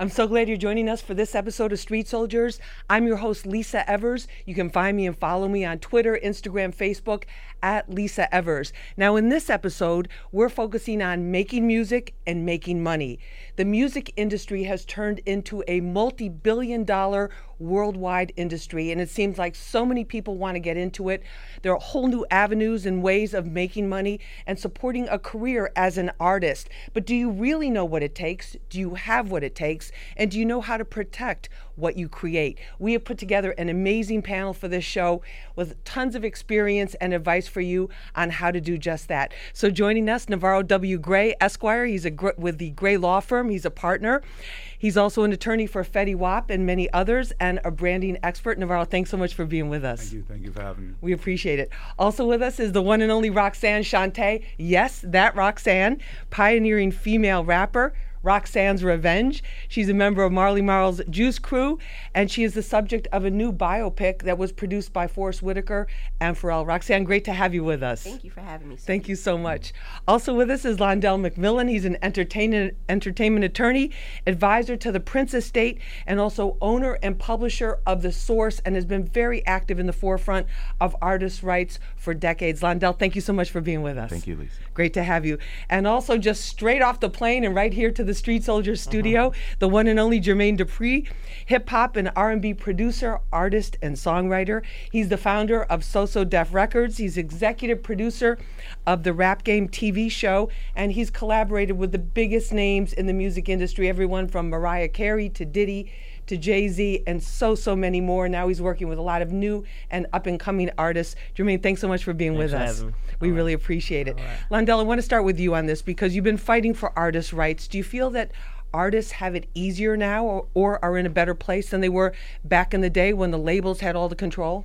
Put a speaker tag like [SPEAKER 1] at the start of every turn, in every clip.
[SPEAKER 1] I'm so glad you're joining us for this episode of Street Soldiers. I'm your host, Lisa Evers. You can find me and follow me on Twitter, Instagram, Facebook at Lisa Evers. Now, in this episode, we're focusing on making music and making money. The music industry has turned into a multi billion dollar worldwide industry, and it seems like so many people want to get into it. There are whole new avenues and ways of making money and supporting a career as an artist. But do you really know what it takes? Do you have what it takes? And do you know how to protect what you create? We have put together an amazing panel for this show with tons of experience and advice for you on how to do just that. So joining us, Navarro W. Gray, Esquire. He's a with the Gray Law Firm. He's a partner. He's also an attorney for Fetty Wap and many others, and a branding expert. Navarro, thanks so much for being with us.
[SPEAKER 2] Thank you. Thank you for having me.
[SPEAKER 1] We appreciate it. Also with us is the one and only Roxanne Shante. Yes, that Roxanne, pioneering female rapper Roxanne's Revenge. She's a member of Marley Marl's Juice Crew, and she is the subject of a new biopic that was produced by Forest Whitaker and Pharrell. Roxanne, great to have you with us.
[SPEAKER 3] Thank you for having me. Sir.
[SPEAKER 1] Thank you so much. Also with us is Londell McMillan. He's an entertainment entertainment attorney, advisor to the Prince Estate, and also owner and publisher of The Source, and has been very active in the forefront of artists' rights for decades. Londell, thank you so much for being with us.
[SPEAKER 2] Thank you, Lisa.
[SPEAKER 1] Great to have you. And also just straight off the plane and right here to the Street Soldiers studio, uh-huh. the one and only Jermaine Dupri, hip hop and R&B producer, artist, and songwriter. He's the founder of So So Def Records. He's executive producer of the Rap Game TV show, and he's collaborated with the biggest names in the music industry, everyone from Mariah Carey to Diddy to Jay Z, and so, so many more. Now he's working with a lot of new and up and coming artists. Jermaine, thanks so much for being
[SPEAKER 4] thanks
[SPEAKER 1] with
[SPEAKER 4] us.
[SPEAKER 1] We All really right. appreciate it. Right. Londell, I want to start with you on this because you've been fighting for artists' rights. Do you feel that artists have it easier now or, or are in a better place than they were back in the day when the labels had all the control?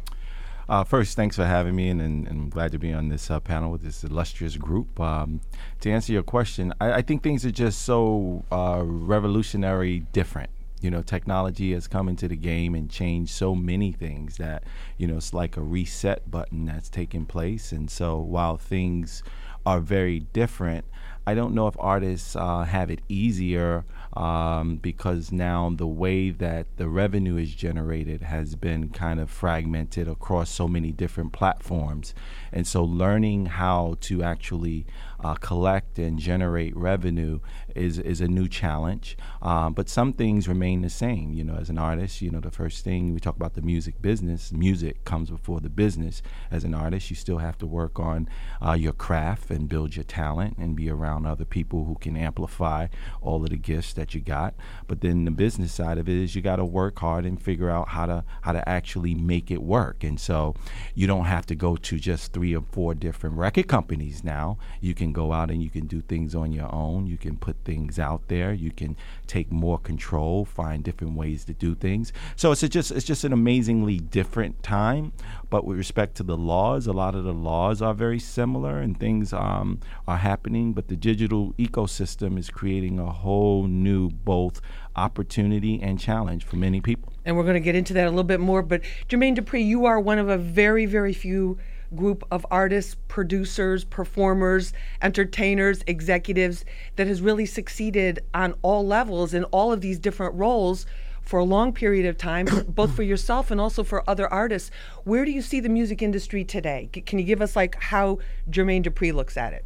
[SPEAKER 2] Uh, first, thanks for having me, and, and, and I'm glad to be on this uh, panel with this illustrious group. Um, to answer your question, I, I, think things are just so uh, revolutionary different you know, technology has come into the game and changed so many things that, you know, it's like a reset button that's taking place. And so while things are very different, I don't know if artists uh, have it easier um, because now the way that the revenue is generated has been kind of fragmented across so many different platforms. And so learning how to actually uh, collect and generate revenue is, is a new challenge. Um, but some things remain the same. You know, as an artist, you know, the first thing we talk about the music business, music comes before the business. As an artist, you still have to work on uh, your craft and build your talent and be around other people who can amplify all of the gifts that you got. But then the business side of it is you got to work hard and figure out how to how to actually make it work. And so you don't have to go to just three or four different record companies now. You can go out and you can do things on your own. You can put things out there. You can take more control, find different ways to do things. So it's just it's just an amazingly different time. But with respect to the laws, a lot of the laws are very similar and things um, are happening. But the digital ecosystem is creating a whole new both opportunity and challenge for many people.
[SPEAKER 1] And we're going to get into that a little bit more. But Jermaine Dupri, you are one of a very, very few group of artists, producers, performers, entertainers, executives that has really succeeded on all levels in all of these different roles for a long period of time, both for yourself and also for other artists. Where do you see the music industry today? C- can you give us like how Jermaine Dupri looks at it?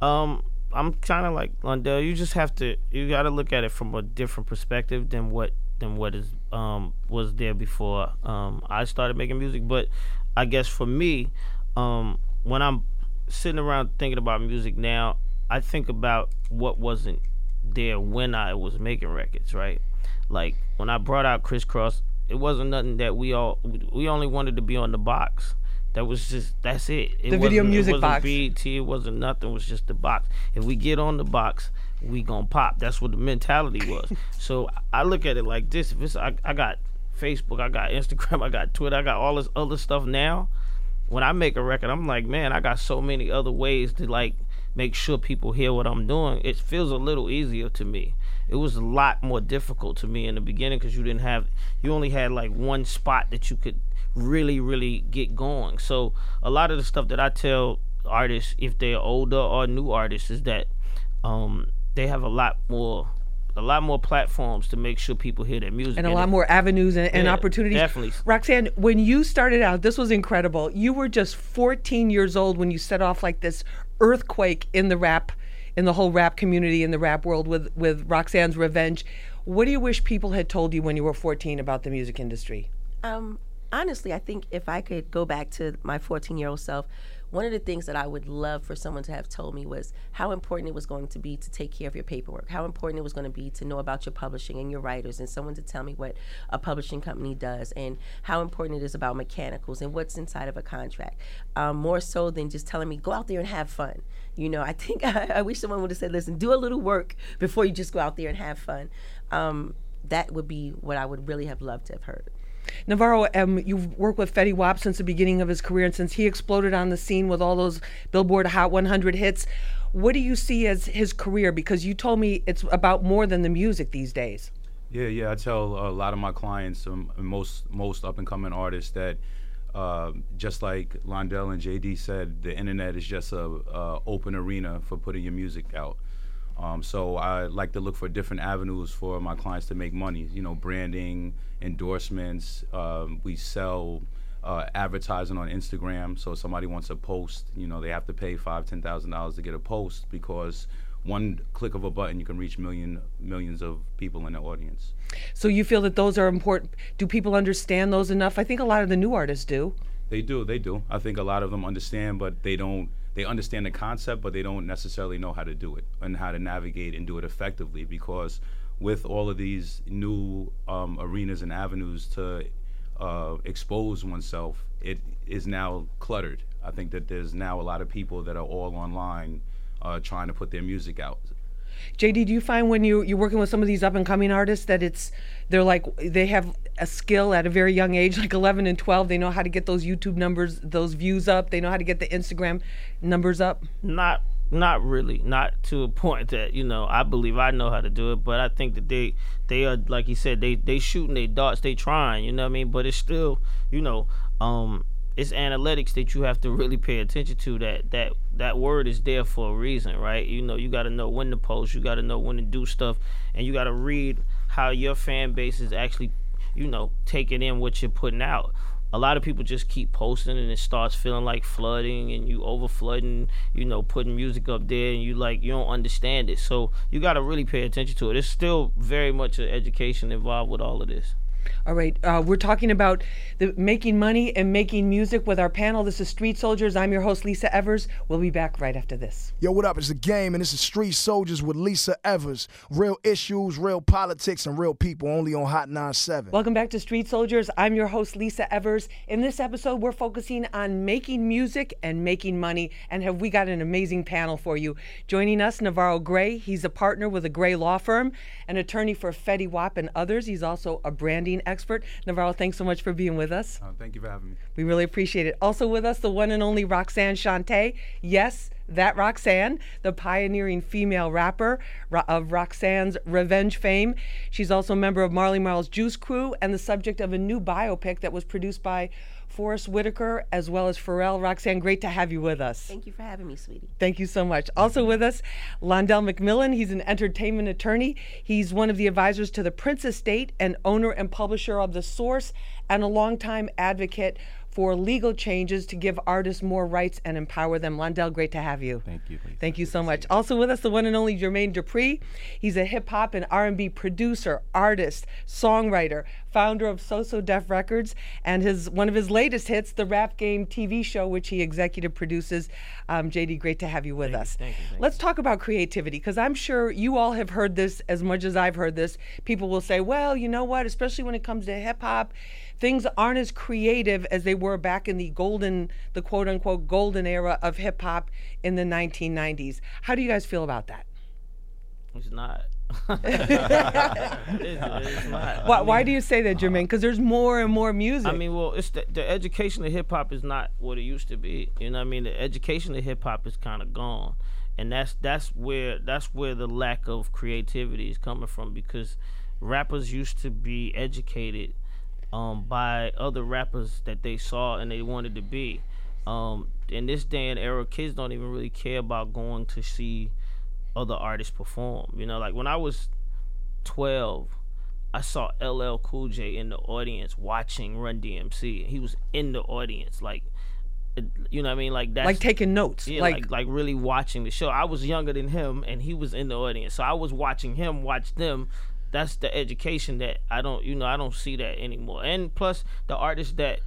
[SPEAKER 4] Um, I'm kind of like Londell. You just have to you got to look at it from a different perspective than what than what is um was there before um I started making music. But I guess for me, um, when I'm sitting around thinking about music now, I think about what wasn't there when I was making records, right? Like when I brought out Kris Kross, it wasn't nothing that we all we only wanted to be on the box. That was just that's it. it
[SPEAKER 1] the video music
[SPEAKER 4] it wasn't
[SPEAKER 1] box.
[SPEAKER 4] BET, it wasn't nothing. It was just the box. If we get on the box, we gonna pop. That's what the mentality was. so I look at it like this: if it's I, I got Facebook, I got Instagram, I got Twitter, I got all this other stuff now when I make a record, I'm like, man, I got so many other ways to like make sure people hear what I'm doing. It feels a little easier to me. It was a lot more difficult to me in the beginning because you didn't have, you only had like one spot that you could really, really get going. So a lot of the stuff that I tell artists, if they're older or new artists, is that um, they have a lot more a lot more platforms to make sure people hear their music.
[SPEAKER 1] and a lot more avenues and, and
[SPEAKER 4] Yeah,
[SPEAKER 1] opportunities.
[SPEAKER 4] definitely.
[SPEAKER 1] Roxanne, when you started out, this was incredible. You were just 14 years old when you set off like this earthquake in the rap, in the whole rap community, in the rap world with with Roxanne's Revenge. What do you wish people had told you when you were 14 about the music industry?
[SPEAKER 3] Um, honestly, I think if I could go back to my 14 year old self, one of the things that I would love for someone to have told me was how important it was going to be to take care of your paperwork, how important it was going to be to know about your publishing and your writers, and someone to tell me what a publishing company does, and how important it is about mechanicals and what's inside of a contract. Um, more so than just telling me, go out there and have fun. You know, I think I, I wish someone would have said, listen, do a little work before you just go out there and have fun. Um, that would be what I would really have loved to have heard.
[SPEAKER 1] Navarro, um, you've worked with Fetty Wap since the beginning of his career, and since he exploded on the scene with all those Billboard Hot 100 hits, what do you see as his career? Because you told me it's about more than the music these days.
[SPEAKER 5] Yeah, yeah. I tell a lot of my clients, um, most most up and coming artists, that uh, just like Londell and JD said, the internet is just a, open arena for putting your music out. Um, so I like to look for different avenues for my clients to make money. You know, branding, endorsements. Um, we sell uh, advertising on Instagram. So if somebody wants a post, you know, they have to pay five, ten thousand dollars to get a post because one click of a button, you can reach million millions of people in the audience.
[SPEAKER 1] So you feel that those are important. Do people understand those enough? I think a lot of the new artists do.
[SPEAKER 5] They do, they do. I think a lot of them understand, but they don't. They understand the concept, but they don't necessarily know how to do it and how to navigate and do it effectively. Because with all of these new um, arenas and avenues to uh, expose oneself, it is now cluttered. I think that there's now a lot of people that are all online uh, trying to put their music out.
[SPEAKER 1] JD, do you find when you you're working with some of these up and coming artists that it's they're like they have a skill at a very young age, like 11 and 12, they know how to get those YouTube numbers, those views up, they know how to get the Instagram numbers up.
[SPEAKER 4] not not really not to a point that you know i believe i know how to do it but i think that they they are like you said they they shooting their darts they trying you know what i mean but it's still you know um it's analytics that you have to really pay attention to that that that word is there for a reason right you know you got to know when to post you got to know when to do stuff and you got to read how your fan base is actually you know taking in what you're putting out a lot of people just keep posting and it starts feeling like flooding and you over flooding, you know, putting music up there and you like you don't understand it. So you got to really pay attention to it. It's still very much an education involved with all of this.
[SPEAKER 1] All right, uh, we're talking about the making money and making music with our panel. This is Street Soldiers. I'm your host, Lisa Evers. We'll be back right after this.
[SPEAKER 6] Yo, what up? It's the game, and this is Street Soldiers with Lisa Evers. Real issues, real politics, and real people only on Hot 97.
[SPEAKER 1] Welcome back to Street Soldiers. I'm your host, Lisa Evers. In this episode, we're focusing on making music and making money. And have we got an amazing panel for you? Joining us, Navarro Gray. He's a partner with a Gray law firm, an attorney for Fetty Wap and others. He's also a branding expert. Navarro, thanks so much for being with us.
[SPEAKER 5] Uh, thank you for having me.
[SPEAKER 1] We really appreciate it. Also with us, the one and only Roxanne Shante. Yes, that Roxanne, the pioneering female rapper of Roxanne's Revenge fame. She's also a member of Marley Marl's Juice Crew and the subject of a new biopic that was produced by Forest Whitaker as well as Pharrell. Roxanne, great to have you with us.
[SPEAKER 3] Thank you for having me, sweetie.
[SPEAKER 1] Thank you so much. Also with us, Londell McMillan. He's an entertainment attorney. He's one of the advisors to the Prince Estate and owner and publisher of The Source and a longtime advocate for legal changes to give artists more rights and empower them. Londell, great to have you.
[SPEAKER 2] Thank you. Lisa.
[SPEAKER 1] Thank you so much. Also with us, the one and only Jermaine Dupri. He's a hip hop and R&B producer, artist, songwriter, founder of So So Def Records, and his one of his latest hits, the Rap Game TV show, which he executive produces. Um, JD, great to have you with us.
[SPEAKER 4] thank you, thank
[SPEAKER 1] Let's talk about creativity because I'm sure you all have heard this as much as I've heard this. People will say, "Well, you know what? Especially when it comes to hip hop." Things aren't as creative as they were back in the golden, the quote unquote golden era of hip hop in the 1990s. How do you guys feel about that?
[SPEAKER 4] It's not. it's, it's not.
[SPEAKER 1] Why,
[SPEAKER 4] I
[SPEAKER 1] why do you say that, Jermaine? Uh-huh. Because there's more and more music.
[SPEAKER 4] I mean, well, it's the, the education of hip hop is not what it used to be. You know, what I mean, the education of hip hop is kind of gone, and that's that's where that's where the lack of creativity is coming from because rappers used to be educated um, by other rappers that they saw and they wanted to be. Um, in this day and era, kids don't even really care about going to see other artists perform. You know, like when I was 12, I saw LL Cool J in the audience watching Run DMC. He was in the audience, like, you know what I mean? Like that,
[SPEAKER 1] like taking notes.
[SPEAKER 4] yeah,
[SPEAKER 1] like,
[SPEAKER 4] like, like really watching the show. I was younger than him, and he was in the audience, so I was watching him watch them. That's the education that I don't, you know, I don't see that anymore. And plus, the artists that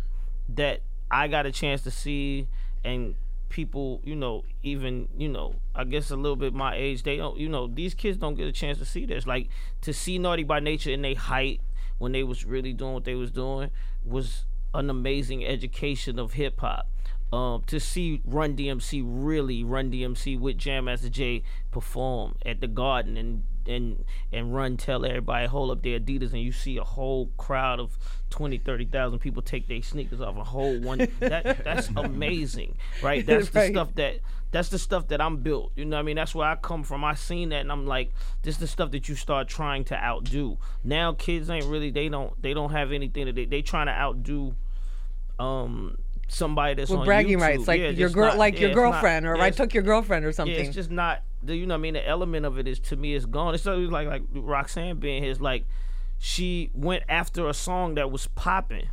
[SPEAKER 4] that I got a chance to see, and people, you know, even you know, I guess a little bit my age, they don't, you know, these kids don't get a chance to see this. Like to see Naughty by Nature in their height when they was really doing what they was doing was an amazing education of hip hop. Um, to see Run DMC really Run DMC with Jam Master Jay perform at the Garden and and and Run tell everybody hold up their Adidas and you see a whole crowd of 20 30,000 people take their sneakers off a whole one. That that's amazing right? That's the stuff that that's the stuff that I'm built you know what I mean? That's where I come from. I seen that and I'm like this is the stuff that you start trying to outdo. Now kids ain't really they don't they don't have anything that they they trying to outdo um somebody that's
[SPEAKER 1] with
[SPEAKER 4] on
[SPEAKER 1] bragging
[SPEAKER 4] YouTube.
[SPEAKER 1] rights, like
[SPEAKER 4] Yeah,
[SPEAKER 1] your girl,
[SPEAKER 4] not-
[SPEAKER 1] like
[SPEAKER 4] yeah,
[SPEAKER 1] your
[SPEAKER 4] it's not-
[SPEAKER 1] girlfriend, or
[SPEAKER 4] yeah,
[SPEAKER 1] I took your girlfriend, or
[SPEAKER 4] yeah,
[SPEAKER 1] something.
[SPEAKER 4] it's just not the you know what I mean the element of it is to me it's gone. It's like like Roxanne being here is like she went after a song that was popping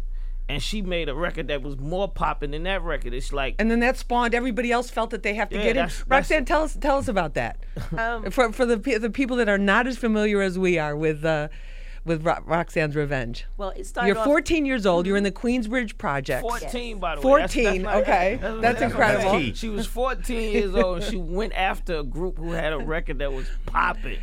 [SPEAKER 4] and she made a record that was more popping than that record. It's like
[SPEAKER 1] and then that spawned everybody else felt that they have to
[SPEAKER 4] Yeah,
[SPEAKER 1] get in.
[SPEAKER 4] that's- that's-
[SPEAKER 1] Roxanne, tell us tell us about that.
[SPEAKER 3] Um,
[SPEAKER 1] for for the the people that are not as familiar as we are with uh, with Ro- Roxanne's Revenge.
[SPEAKER 3] well, it started
[SPEAKER 1] You're
[SPEAKER 3] off-
[SPEAKER 1] 14 years old. You're in the mm-hmm. Queensbridge Project.
[SPEAKER 4] 14 by the way. That's-
[SPEAKER 1] 14,
[SPEAKER 4] not-
[SPEAKER 1] okay. That's incredible.
[SPEAKER 5] key.
[SPEAKER 4] She was 14 years old. and She went after a group who had a record that was popping.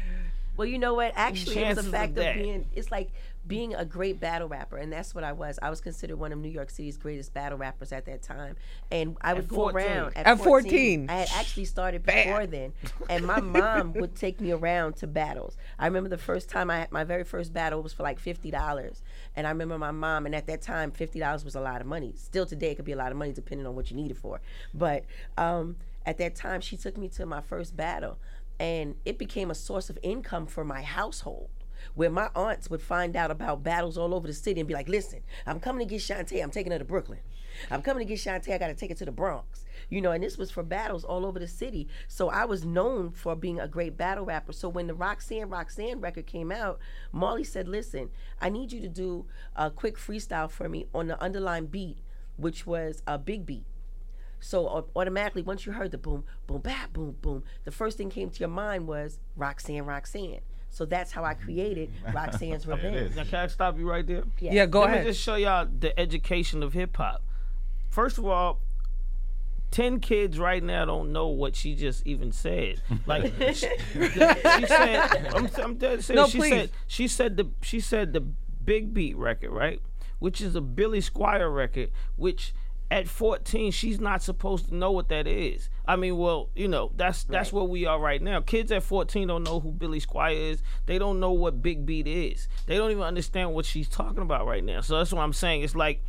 [SPEAKER 3] Well, you know what? Actually, it was a fact of,
[SPEAKER 4] that?
[SPEAKER 3] being. It's like being a great battle rapper, and that's what I was. I was considered one of New York City's greatest battle rappers at that time, and I would go
[SPEAKER 4] 14.
[SPEAKER 3] around
[SPEAKER 1] At 14.
[SPEAKER 3] I had actually started
[SPEAKER 1] Bad.
[SPEAKER 3] before then, and my mom would take me around to battles. I remember the first time I had my very first battle was for like fifty dollars, and I remember my mom, and at that time, fifty dollars was a lot of money. Still today, it could be a lot of money depending on what you need it for, but um, at that time, she took me to my first battle, and it became a source of income for my household. Where my aunts would find out about battles all over the city and be like, "Listen, I'm coming to get Shante. I'm taking her to Brooklyn. I'm coming to get Shante. I got to take her to the Bronx." You know, and this was for battles all over the city. So I was known for being a great battle rapper. So when the Roxanne Roxanne record came out, Marley said, "Listen, I need you to do a quick freestyle for me on the underlying beat, which was a big beat." So automatically, once you heard the boom, boom, bap, boom, boom, the first thing came to your mind was Roxanne, Roxanne. So that's how I created Roxanne's Revenge.
[SPEAKER 4] Now, can I stop you right there?
[SPEAKER 3] Yes.
[SPEAKER 1] Yeah, go
[SPEAKER 4] Let
[SPEAKER 1] ahead.
[SPEAKER 4] me just show y'all the education of hip hop. First of all, ten kids right now don't know what she just even said. Like she, she said, I'm, I'm dead serious.
[SPEAKER 1] No,
[SPEAKER 4] she
[SPEAKER 1] please.
[SPEAKER 4] said she said the she said the Big Beat record, right? Which is a Billy Squier record, which at 14 she's not supposed to know what that is. I mean, well, you know, that's that's where we are right now. Kids at 14 don't know who Billy Squier is. They don't know what Big Beat is. They don't even understand what she's talking about right now. So that's what I'm saying. It's like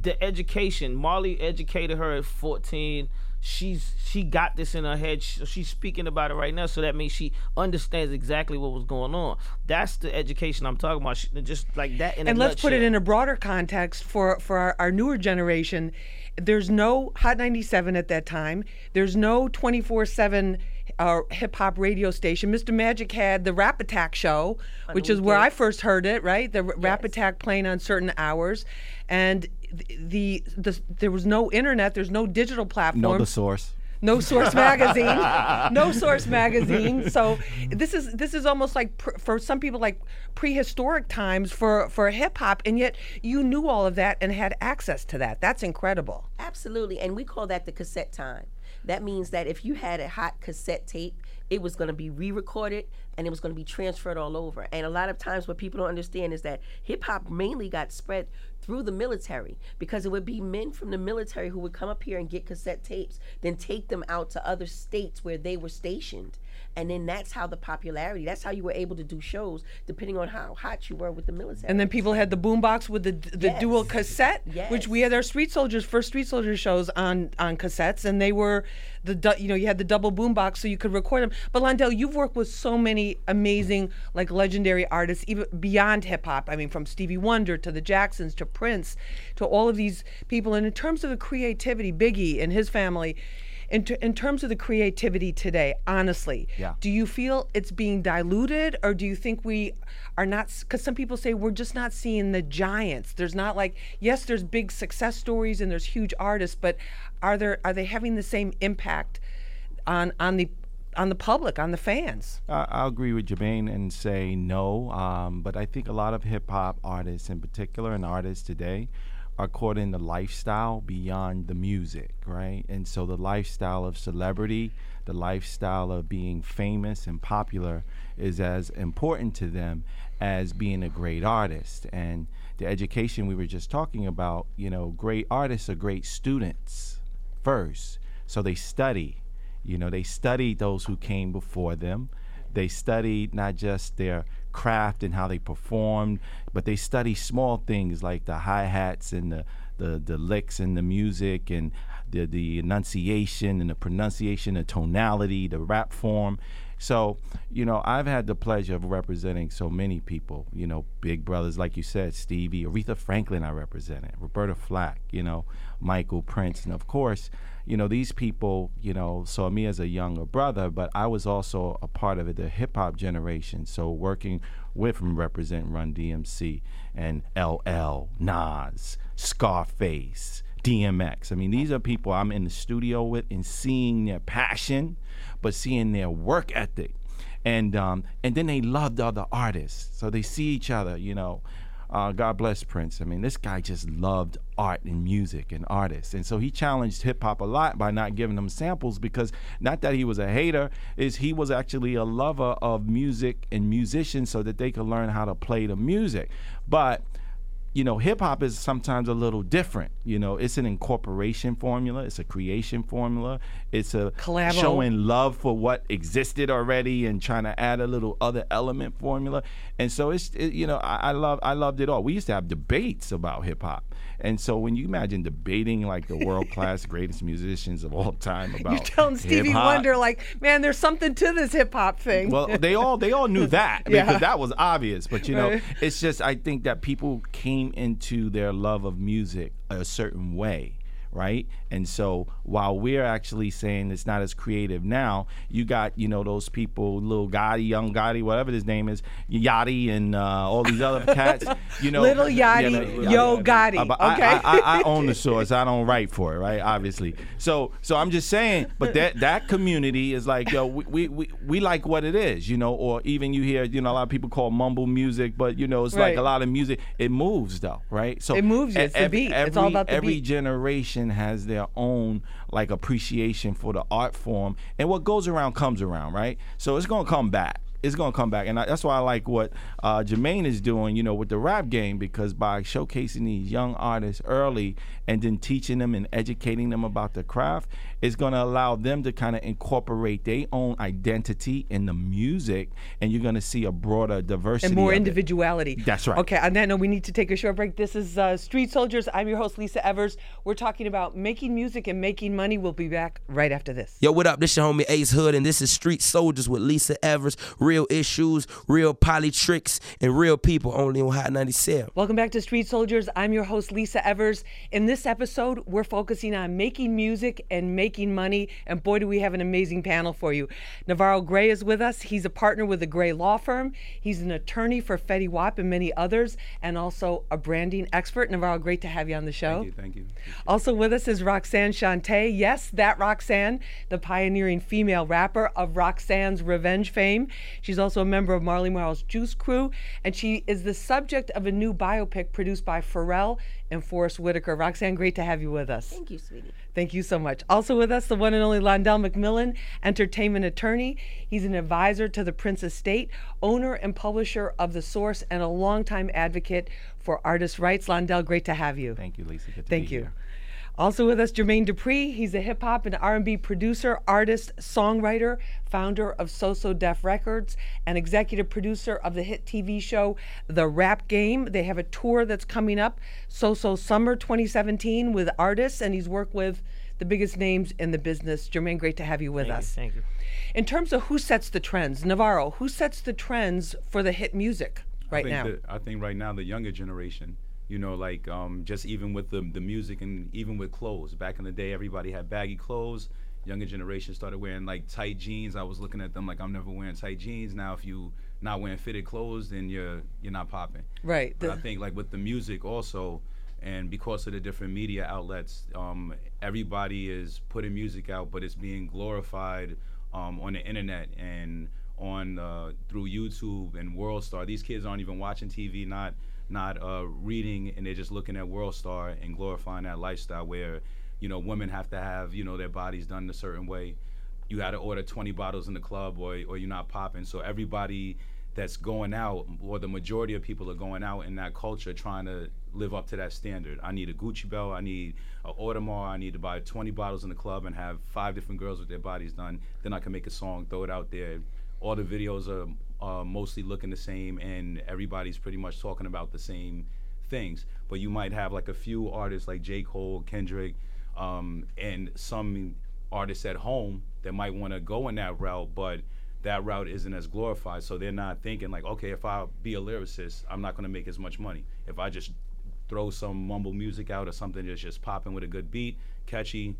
[SPEAKER 4] the education. Marley educated her at 14. She's she got this in her head. She, she's speaking about it right now, so that means she understands exactly what was going on. That's the education I'm talking about. She, just like that. In
[SPEAKER 1] and let's put it in a broader context for for our, our newer generation there's no hot 97 at that time there's no 24-7 uh, hip-hop radio station mr magic had the rap attack show which is where i first heard it right the r- rap attack playing on certain hours and the, the the there was no internet there's no digital platform
[SPEAKER 2] Know the source.
[SPEAKER 1] no source magazine no source magazine so this is this is almost like pr- for some people like prehistoric times for for hip hop and yet you knew all of that and had access to that that's incredible
[SPEAKER 3] Absolutely. And we call that the cassette time. That means that if you had a hot cassette tape, it was going to be re recorded and it was going to be transferred all over. And a lot of times, what people don't understand is that hip hop mainly got spread through the military because it would be men from the military who would come up here and get cassette tapes, then take them out to other states where they were stationed. And then that's how the popularity, that's how you were able to do shows, depending on how hot you were with the military.
[SPEAKER 1] and then people had the boombox with the the
[SPEAKER 3] Yes.
[SPEAKER 1] dual cassette which we had our street soldiers first street soldier shows on on cassettes and they were the du- you know you had the double boombox so you could record them but Londell you've worked with so many amazing like legendary artists even beyond hip hop I mean from Stevie Wonder to the Jacksons to Prince to all of these people and in terms of the creativity Biggie and his family In, ter- in terms of the creativity today, honestly,
[SPEAKER 2] Yeah.
[SPEAKER 1] do you feel it's being diluted or do you think we are not? Because some people say we're just not seeing the giants. There's not like, yes, there's big success stories and there's huge artists, but are there are they having the same impact on on the on the public, on the fans?
[SPEAKER 2] I, I'll agree with Jermaine and say no. Um, but I think a lot of hip hop artists, in particular, and artists today, are caught in the lifestyle beyond the music, right? And so the lifestyle of celebrity, the lifestyle of being famous and popular, is as important to them as being a great artist. And the education we were just talking about, you know, great artists are great students first. So they study. You know, they studied those who came before them. They studied not just their craft and how they performed, but they study small things like the hi hats and the, the, the licks and the music and the, the enunciation and the pronunciation, the tonality, the rap form. So, you know, I've had the pleasure of representing so many people, you know, big brothers, like you said, Stevie, Aretha Franklin, I represented, Roberta Flack, you know, Michael Prince. And of course, you know, these people, you know, saw me as a younger brother, but I was also a part of it, the hip hop generation. So working with and representing Run DMC and LL, Nas, Scarface, DMX. I mean, these are people I'm in the studio with and seeing their passion, but seeing their work ethic. And um, and then they loved other artists. So they see each other, you know. Uh, God bless Prince. I mean, this guy just loved art and music and artists. And so he challenged hip hop a lot by not giving them samples because not that he was a hater, is he was actually a lover of music and musicians so that they could learn how to play the music. But you know, hip hop is sometimes a little different. You know, it's an incorporation formula, it's a creation formula, it's a
[SPEAKER 1] Collabo.
[SPEAKER 2] showing love for what existed already and trying to add a little other element formula. And so it's, it, you know, I, I love, I loved it all. We used to have debates about hip hop, and so when you imagine debating like the world class greatest musicians of all time about
[SPEAKER 1] You're telling Stevie
[SPEAKER 2] hip-hop,
[SPEAKER 1] Wonder, like, man, there's something to this hip hop thing.
[SPEAKER 2] well, they all they all knew that
[SPEAKER 1] Yeah.
[SPEAKER 2] because that was obvious. But you know,
[SPEAKER 1] Right.
[SPEAKER 2] it's just I think that people came into their love of music a certain way, right? And so while we're actually saying it's not as creative now, you got you know those people, little Gotti, young Gotti, whatever his name is, Yachty, and uh, all these other cats. You know,
[SPEAKER 1] Little Yachty, Yo Gotti,
[SPEAKER 2] Uh,
[SPEAKER 1] okay?
[SPEAKER 2] I, I, I own the source. I don't write for it, right? Obviously. So so I'm just saying, but that that community is like, yo, we, we, we, we like what it is, you know, or even you hear, you know, a lot of people call mumble music, but you know, it's like a lot of music. It moves though, right? So
[SPEAKER 1] It moves It's the
[SPEAKER 2] every,
[SPEAKER 1] beat.
[SPEAKER 2] Every,
[SPEAKER 1] It's all about the
[SPEAKER 2] every
[SPEAKER 1] beat.
[SPEAKER 2] generation has their own like appreciation for the art form, and what goes around comes around, right? So it's gonna come back. It's gonna come back, and I, that's why I like what uh, Jermaine is doing, you know, with the rap game, because by showcasing these young artists early and then teaching them and educating them about the craft, is gonna allow them to kind of incorporate their own identity in the music, and you're gonna see a broader diversity
[SPEAKER 1] and more
[SPEAKER 2] of it.
[SPEAKER 1] individuality.
[SPEAKER 2] That's right.
[SPEAKER 1] Okay, on that note, we need to take a short break. This is uh, Street Soldiers. I'm your host, Lisa Evers. We're talking about making music and making money. We'll be back right after this.
[SPEAKER 7] Yo, what up? This is your homie Ace Hood, and this is Street Soldiers with Lisa Evers. Real issues, real poly tricks, and real people only on Hot 97.
[SPEAKER 1] Welcome back to Street Soldiers. I'm your host, Lisa Evers. In this episode, we're focusing on making music and making money. And boy, do we have an amazing panel for you. Navarro Gray is with us. He's a partner with the Gray Law Firm. He's an attorney for Fetty Wap and many others, and also a branding expert. Navarro, great to have you on the show.
[SPEAKER 5] Thank you. Thank you.
[SPEAKER 1] Also with us is Roxanne Shante. Yes, that Roxanne, the pioneering female rapper of Roxanne's Revenge fame. She's also a member of Marley Marl's Juice Crew, and she is the subject of a new biopic produced by Pharrell and Forest Whitaker. Roxanne, great to have you with us.
[SPEAKER 3] Thank you, sweetie.
[SPEAKER 1] Thank you so much. Also with us, the one and only Londell McMillan, entertainment attorney. He's an advisor to the Prince Estate, owner and publisher of The Source, and a longtime advocate for artist rights. Londell, great to have you.
[SPEAKER 2] Thank you, Lisa. Good to
[SPEAKER 1] Thank
[SPEAKER 2] be
[SPEAKER 1] you.
[SPEAKER 2] here.
[SPEAKER 1] Also with us, Jermaine Dupri. He's a hip hop and R&B producer, artist, songwriter, founder of So-So Def Records, and executive producer of the hit TV show The Rap Game. They have a tour that's coming up, So-So Summer 2017, with artists, and he's worked with the biggest names in the business. Jermaine, great to have you with
[SPEAKER 4] Thank you,
[SPEAKER 1] us.
[SPEAKER 4] thank you.
[SPEAKER 1] In terms of who sets the trends, Navarro, who sets the trends for the hit music right
[SPEAKER 5] I think
[SPEAKER 1] now?
[SPEAKER 5] that- I think right now the younger generation, you know, like um, just even with the the music and even with clothes. Back in the day, everybody had baggy clothes. younger generation started wearing like tight jeans. I was looking at them like I'm never wearing tight jeans. Now if you not wearing fitted clothes, then you're you're not popping.
[SPEAKER 1] Right.
[SPEAKER 5] But
[SPEAKER 1] The-
[SPEAKER 5] I think like with the music also, and because of the different media outlets, um, everybody is putting music out, but it's being glorified um, on the internet and on uh, through YouTube and World Star. These kids aren't even watching TV, not not uh, reading, and they're just looking at World Star and glorifying that lifestyle where you know women have to have you know their bodies done a certain way. You got to order 20 bottles in the club, or or you're not popping. So everybody that's going out, or the majority of people are going out in that culture trying to live up to that standard. I need a Gucci belt, I need a Audemars, I need to buy 20 bottles in the club and have five different girls with their bodies done. Then I can make a song, throw it out there. All the videos are uh, mostly looking the same, and everybody's pretty much talking about the same things. But you might have like a few artists like J. Cole, Kendrick, um, and some artists at home that might want to go in that route, but that route isn't as glorified. So they're not thinking like, okay, if I be a lyricist, I'm not going to make as much money. If I just throw some mumble music out or something that's just popping with a good beat, catchy,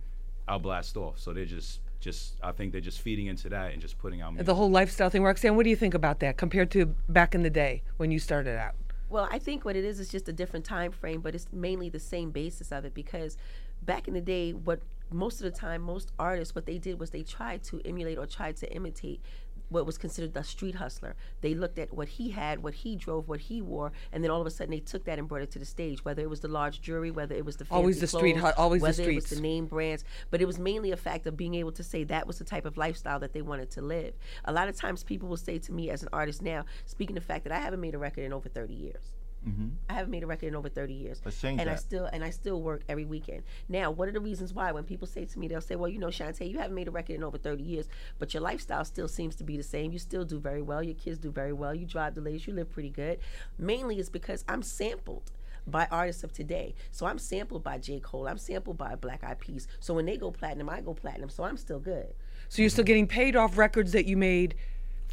[SPEAKER 5] I'll blast off. So they're just, just I think they're just feeding into that and just putting out music.
[SPEAKER 1] the whole lifestyle thing. Roxanne, what do you think about that compared to back in the day when you started out?
[SPEAKER 3] Well, I think what it is is just a different time frame, but it's mainly the same basis of it because back in the day, what most of the time, most artists, what they did was they tried to emulate or tried to imitate what was considered the street hustler. They looked at what he had, what he drove, what he wore, and then all of a sudden they took that and brought it to the stage. Whether it was the large jewelry, whether it was the
[SPEAKER 1] Always the street
[SPEAKER 3] clothes,
[SPEAKER 1] hu- always the
[SPEAKER 3] whether it was the name brands, but it was mainly a fact of being able to say that was the type of lifestyle that they wanted to live. A lot of times people will say to me as an artist now, speaking of the fact that I haven't made a record in over 30 years. Mm-hmm. I haven't made a record in over 30 years.
[SPEAKER 2] Let's change
[SPEAKER 3] and I still and I still work every weekend. Now, what are the reasons why when people say to me, they'll say, Well, you know, Shante, you haven't made a record in over 30 years, but your lifestyle still seems to be the same. You still do very well. Your kids do very well. You drive the latest, you live pretty good. Mainly it's because I'm sampled by artists of today. So I'm sampled by J. Cole. I'm sampled by Black Eyed Peas. So when they go platinum, I go platinum. So I'm still good.
[SPEAKER 1] So you're still getting paid off records that you made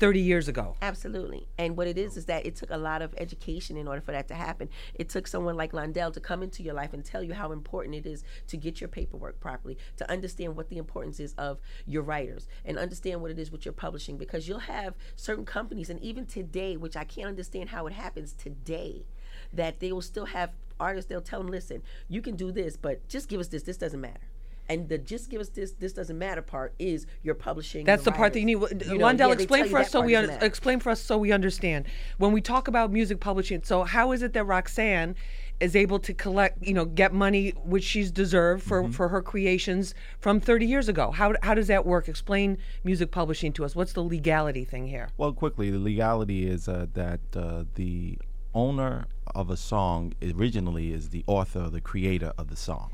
[SPEAKER 1] 30 years ago.
[SPEAKER 3] Absolutely. And what it is is that it took a lot of education in order for that to happen. It took someone like Londell to come into your life and tell you how important it is to get your paperwork properly, to understand what the importance is of your writers, and understand what it is with your publishing. Because you'll have certain companies, and even today, which I can't understand how it happens today, that they will still have artists, they'll tell them, listen, you can do this, but just give us this. This doesn't matter. And the just give us this, this doesn't matter part is your publishing.
[SPEAKER 1] That's
[SPEAKER 3] your
[SPEAKER 1] the part that you need.
[SPEAKER 3] writers.
[SPEAKER 1] Wh-
[SPEAKER 3] You know,
[SPEAKER 1] Londell,
[SPEAKER 3] yeah,
[SPEAKER 1] explain for us so we un- explain for us so we understand. When we talk about music publishing, so how is it that Roxanne is able to collect, you know, get money which she's deserved for,
[SPEAKER 2] Mm-hmm.
[SPEAKER 1] for her creations from 30 years ago? How how does that work? Explain music publishing to us. What's the legality thing here?
[SPEAKER 2] Well, quickly, the legality is uh, that uh, the owner of a song originally is the author, the creator of the song,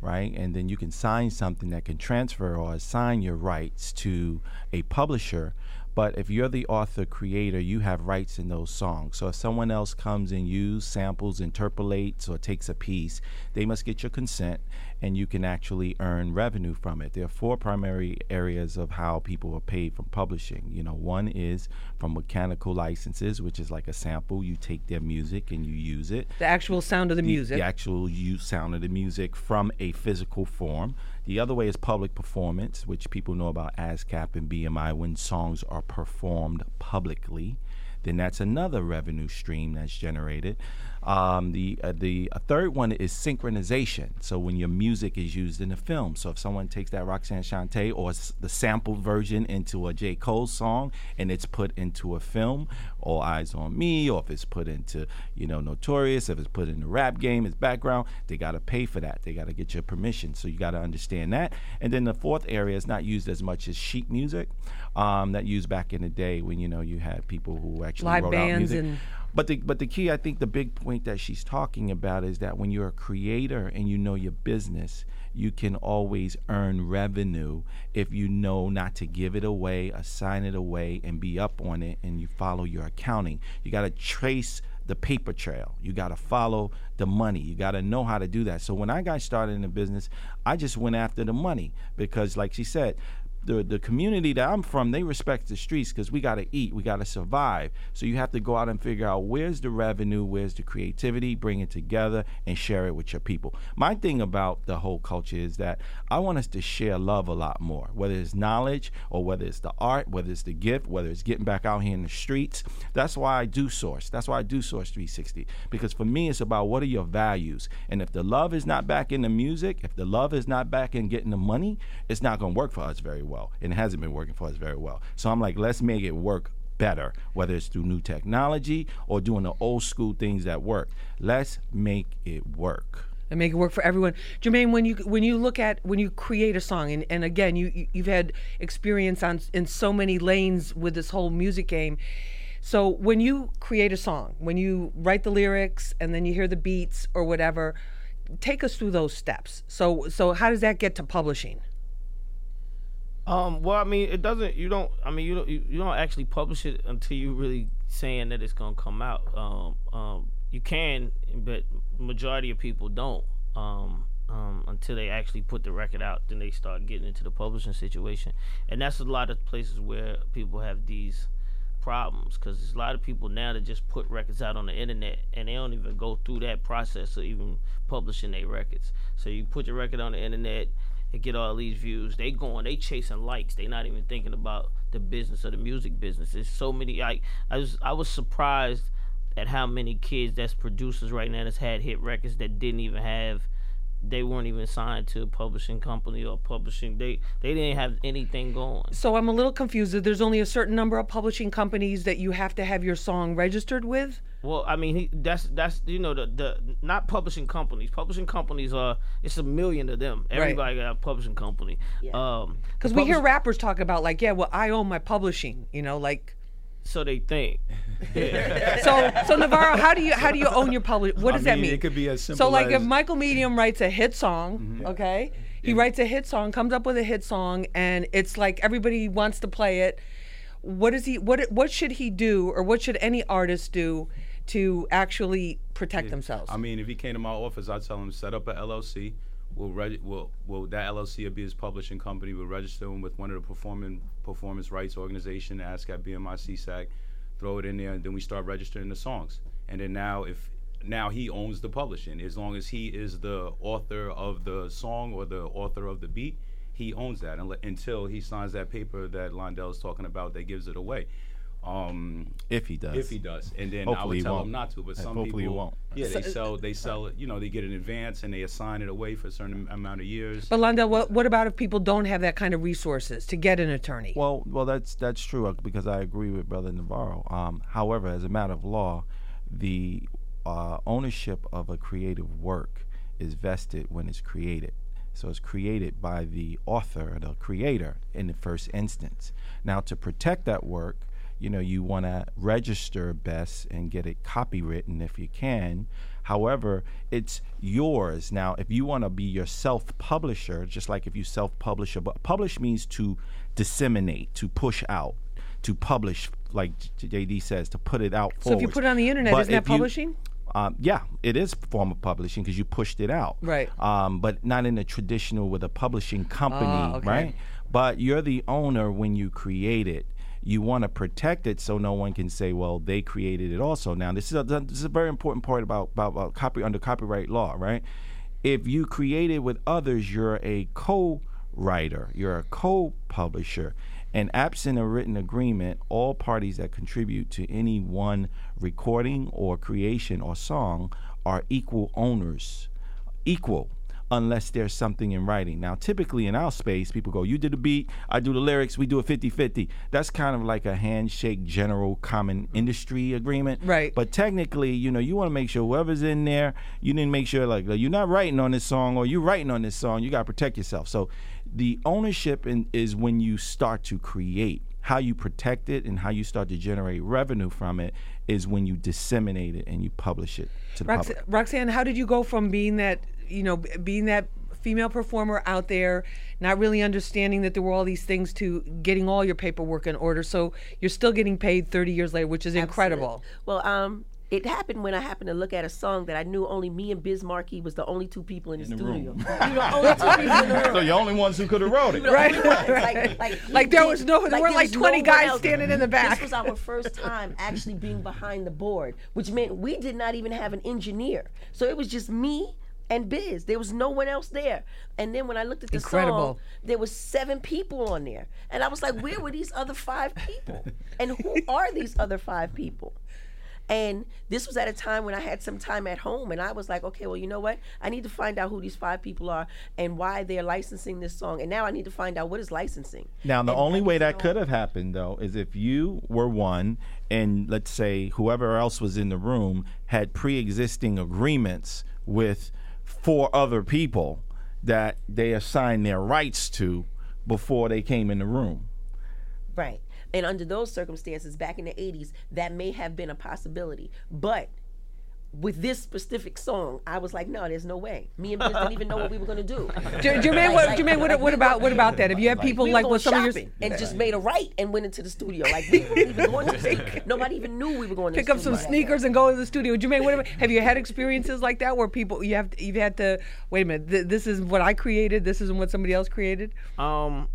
[SPEAKER 2] right? And then you can sign something that can transfer or assign your rights to a publisher. But if you're the author creator, you have rights in those songs. So if someone else comes and uses samples, interpolates, or takes a piece, they must get your consent and you can actually earn revenue from it. There are four primary areas of how people are paid from publishing. You know, one is from mechanical licenses, which is like a sample. You take their music and you use it.
[SPEAKER 1] The actual sound of the
[SPEAKER 2] The-
[SPEAKER 1] music.
[SPEAKER 2] The actual use sound of the music from a physical form. The other way is public performance, which people know about ASCAP and BMI when songs are performed publicly. Then that's another revenue stream that's generated. Um, the uh, the a third one is synchronization. So when your music is used in a film, so if someone takes that Roxanne Shante or s- the sampled version into a J Cole song and it's put into a film, All Eyez on Me, or if it's put into you know Notorious, if it's put in the rap game, its background, they got to pay for that. They got to get your permission. So you got to understand that. And then the fourth area is not used as much as sheet music um, that used back in the day when you know you had people who actually
[SPEAKER 1] Live
[SPEAKER 2] wrote out
[SPEAKER 1] bands
[SPEAKER 2] music.
[SPEAKER 1] and-
[SPEAKER 2] But the but the key, I think, the big point that she's talking about is that when you're a creator and you know your business, you can always earn revenue if you know not to give it away, assign it away, and be up on it, and you follow your accounting. You got to trace the paper trail. You got to follow the money. You got to know how to do that. So when I got started in the business, I just went after the money because, like she said, the the community that I'm from, they respect the streets because we got to eat, we got to survive. So you have to go out and figure out where's the revenue, where's the creativity, bring it together and share it with your people. My thing about the whole culture is that I want us to share love a lot more, whether it's knowledge or whether it's the art, whether it's the gift, whether it's getting back out here in the streets. That's why I do source. That's why I do source 360 because for me it's about what are your values, and if the love is not back in the music, if the love is not back in getting the money, it's not going to work for us very well, and it hasn't been working for us very well. So I'm like, let's make it work better, whether it's through new technology or doing the old school things that work. Let's make it work.
[SPEAKER 1] and make it work for everyone. Jermaine, when you when you look at when you create a song, and, and again, you- you've had experience on in so many lanes with this whole music game. So when you create a song, when you write the lyrics and then you hear the beats or whatever, take us through those steps. So so how does that get to publishing?
[SPEAKER 4] Um, well, I mean, it doesn't. You don't. I mean, you don't. You, you don't actually publish it until you really saying that it's gonna come out. Um, um, you can, but majority of people don't. Um, um, until they actually put the record out, then they start getting into the publishing situation, and that's a lot of places where people have these problems because there's a lot of people now that just put records out on the internet and they don't even go through that process of even publishing their records. So you put your record on the internet, they get all these views. They going, they chasing likes. They not even thinking about the business of the music business. There's so many. I I was I was surprised at how many kids that's producers right now that's had hit records that didn't even have they weren't even signed to a publishing company or publishing they they didn't have anything going
[SPEAKER 1] So I'm a little confused. that There's only a certain number of publishing companies that you have to have your song registered with.
[SPEAKER 4] Well, I mean, he, that's that's you know the the not publishing companies. Publishing companies are it's a million of them. Everybody got a publishing company. Um,
[SPEAKER 1] Because we hear rappers talk about like, yeah, well, I own my publishing. You know, like
[SPEAKER 4] so they think. Yeah.
[SPEAKER 1] so. So Navarro, how do you how do you own your public? What
[SPEAKER 5] I
[SPEAKER 1] does that
[SPEAKER 5] mean,
[SPEAKER 1] mean?
[SPEAKER 5] it could be as simple.
[SPEAKER 1] So like if
[SPEAKER 5] as- Mm-hmm.
[SPEAKER 1] Michael Medium writes a hit song, okay, he writes a hit song, comes up with a hit song, and it's like everybody wants to play it. What is he? What what should he do, or what should any artist do to actually protect themselves?
[SPEAKER 5] I mean, if he came to my office, I'd tell him set up a LLC. We'll, reg- we'll, we'll that LLC will be his publishing company. We'll register him with one of the performing performance rights organization, ASCAP, BMI, SESAC. Throw it in there, and then we start registering the songs. And then now, if now he owns the publishing, as long as he is the author of the song or the author of the beat, he owns that until he signs that paper that Londell is talking about that gives it away. Um,
[SPEAKER 2] If he does.
[SPEAKER 5] if he does, and then I would tell him not to. But some
[SPEAKER 2] hopefully he
[SPEAKER 5] people,
[SPEAKER 2] won't.
[SPEAKER 5] yeah, they sell, they sell it. You know, they get an advance and they assign it away for a certain amount of years.
[SPEAKER 1] but Londell, what what about if people don't have that kind of resources to get an attorney?
[SPEAKER 2] Well, well, that's that's true uh, because I agree with Brother Navarro. Um, however, as a matter of law, the uh, ownership of a creative work is vested when it's created. So it's created by the author, the creator, in the first instance. Now, to protect that work, you know, you want to register best and get it copywritten if you can. However, it's yours. Now, if you want to be your self publisher, just like if you self publish a book, publish means to disseminate, to push out, to publish, like JD says, to put it out
[SPEAKER 1] So if you put it on the internet,
[SPEAKER 2] But
[SPEAKER 1] isn't that
[SPEAKER 2] if you-
[SPEAKER 1] publishing?
[SPEAKER 2] um, yeah, it is a form of publishing because you pushed it out.
[SPEAKER 1] Right.
[SPEAKER 2] Um, but not in a traditional with a publishing company,
[SPEAKER 1] Ah, okay.
[SPEAKER 2] right? But you're the owner when you create it. You want to protect it so no one can say, "Well, they created it also." Now, this is a, this is a very important part about about, about copy under copyright law, right? If you create it with others, you're a co-writer, you're a co-publisher, and absent a written agreement, all parties that contribute to any one recording or creation or song are equal owners, equal unless there's something in writing. Now, typically in our space, people go, You did the beat, I do the lyrics, we do a 50 50. That's kind of like a handshake, general, common mm. industry agreement.
[SPEAKER 1] Right.
[SPEAKER 2] But technically, you know, you want to make sure whoever's in there, you need to make sure, like, you're not writing on this song or you're writing on this song, you got to protect yourself. So the ownership in, is when you start to create. How you protect it and how you start to generate revenue from it is when you disseminate it and you publish it to the
[SPEAKER 1] Rox-
[SPEAKER 2] public.
[SPEAKER 1] Roxanne, how did you go from being that, you know, being that female performer out there, not really understanding that there were all these things to getting all your paperwork in order? So you're still getting paid 30 years later, which is incredible.
[SPEAKER 3] Well, um, it happened when I happened to look at a song that I knew only me and Biz Markie was the only two people in the,
[SPEAKER 2] the
[SPEAKER 3] studio.
[SPEAKER 2] room.
[SPEAKER 3] We were the only two people in the room.
[SPEAKER 2] So you're only ones who could have wrote it.
[SPEAKER 3] right. were the. Like, like,
[SPEAKER 1] Like there was no- there weren't like 20
[SPEAKER 3] one
[SPEAKER 1] guys
[SPEAKER 3] else.
[SPEAKER 1] standing in the back.
[SPEAKER 3] This was our first time actually being behind the board, which meant we did not even have an engineer. So it was just me and Biz. There was no one else there. And then when I looked at the
[SPEAKER 1] Incredible.
[SPEAKER 3] song, there was seven people on there, and I was like, where were these other five people? And who are these other five people? And this was at a time when I had some time at home, and I was like, okay, well, you know what? I need to find out who these five people are and why they're licensing this song. And now I need to find out what is licensing.
[SPEAKER 2] Now, the
[SPEAKER 3] And
[SPEAKER 2] only way that could oh. have happened, though, is if you were one, and let's say whoever else was in the room had pre-existing agreements with four other people that they assigned their rights to before they came in the room.
[SPEAKER 3] Right. And under those circumstances, back in the 80s, that may have been a possibility. But with this specific song, I was like, no, there's no way. Me and Biz didn't even know what we were going to do.
[SPEAKER 1] J- Jermaine, what,
[SPEAKER 3] Like-
[SPEAKER 1] Jermaine, what,
[SPEAKER 3] like
[SPEAKER 1] what
[SPEAKER 3] we
[SPEAKER 1] about what about that? If you had people
[SPEAKER 3] we
[SPEAKER 1] like
[SPEAKER 3] were
[SPEAKER 1] with some of your
[SPEAKER 3] shopping and just made a right and went into the studio. Like we even going to the studio. Nobody even knew we were going to
[SPEAKER 1] pick up some sneakers and go to the studio. Jermaine, what about, have you had experiences like that where people you have you've had to wait a minute? Th- this is what I created. This isn't what somebody else created.
[SPEAKER 4] Um,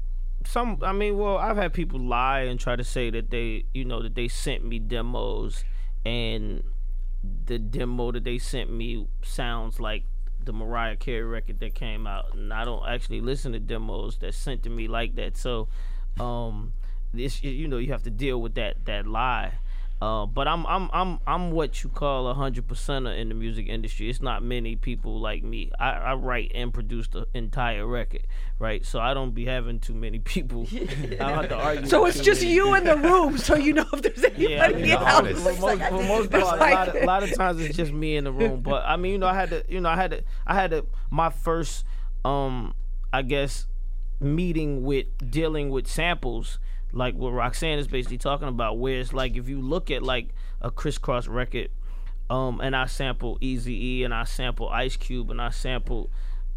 [SPEAKER 4] some. I mean, well, I've had people lie and try to say that they, you know, that they sent me demos, and the demo that they sent me sounds like the Mariah Carey record that came out, and I don't actually listen to demos that sent to me like that. So, um, this you know you have to deal with that that lie. Uh, but I'm I'm I'm I'm what you call a hundred percenter in the music industry. It's not many people like me. I, I write and produce the entire record, right? So I don't be having too many people. I don't have to argue.
[SPEAKER 1] So
[SPEAKER 4] with
[SPEAKER 1] it's
[SPEAKER 4] too
[SPEAKER 1] just
[SPEAKER 4] many
[SPEAKER 1] you in the room, so you know if there's
[SPEAKER 4] yeah, I
[SPEAKER 1] anybody
[SPEAKER 4] mean, the
[SPEAKER 1] else.
[SPEAKER 4] artist. For most, for most part, a, lot of, a lot of times it's just me in the room. But I mean, you know, I had to, you know, I had to, I had to, my first, um, I guess, meeting with dealing with samples, like what Roxanne is basically talking about, where it's like if you look at like a Kris Kross record, um, and I sample Easy E and I sample Ice Cube and I sample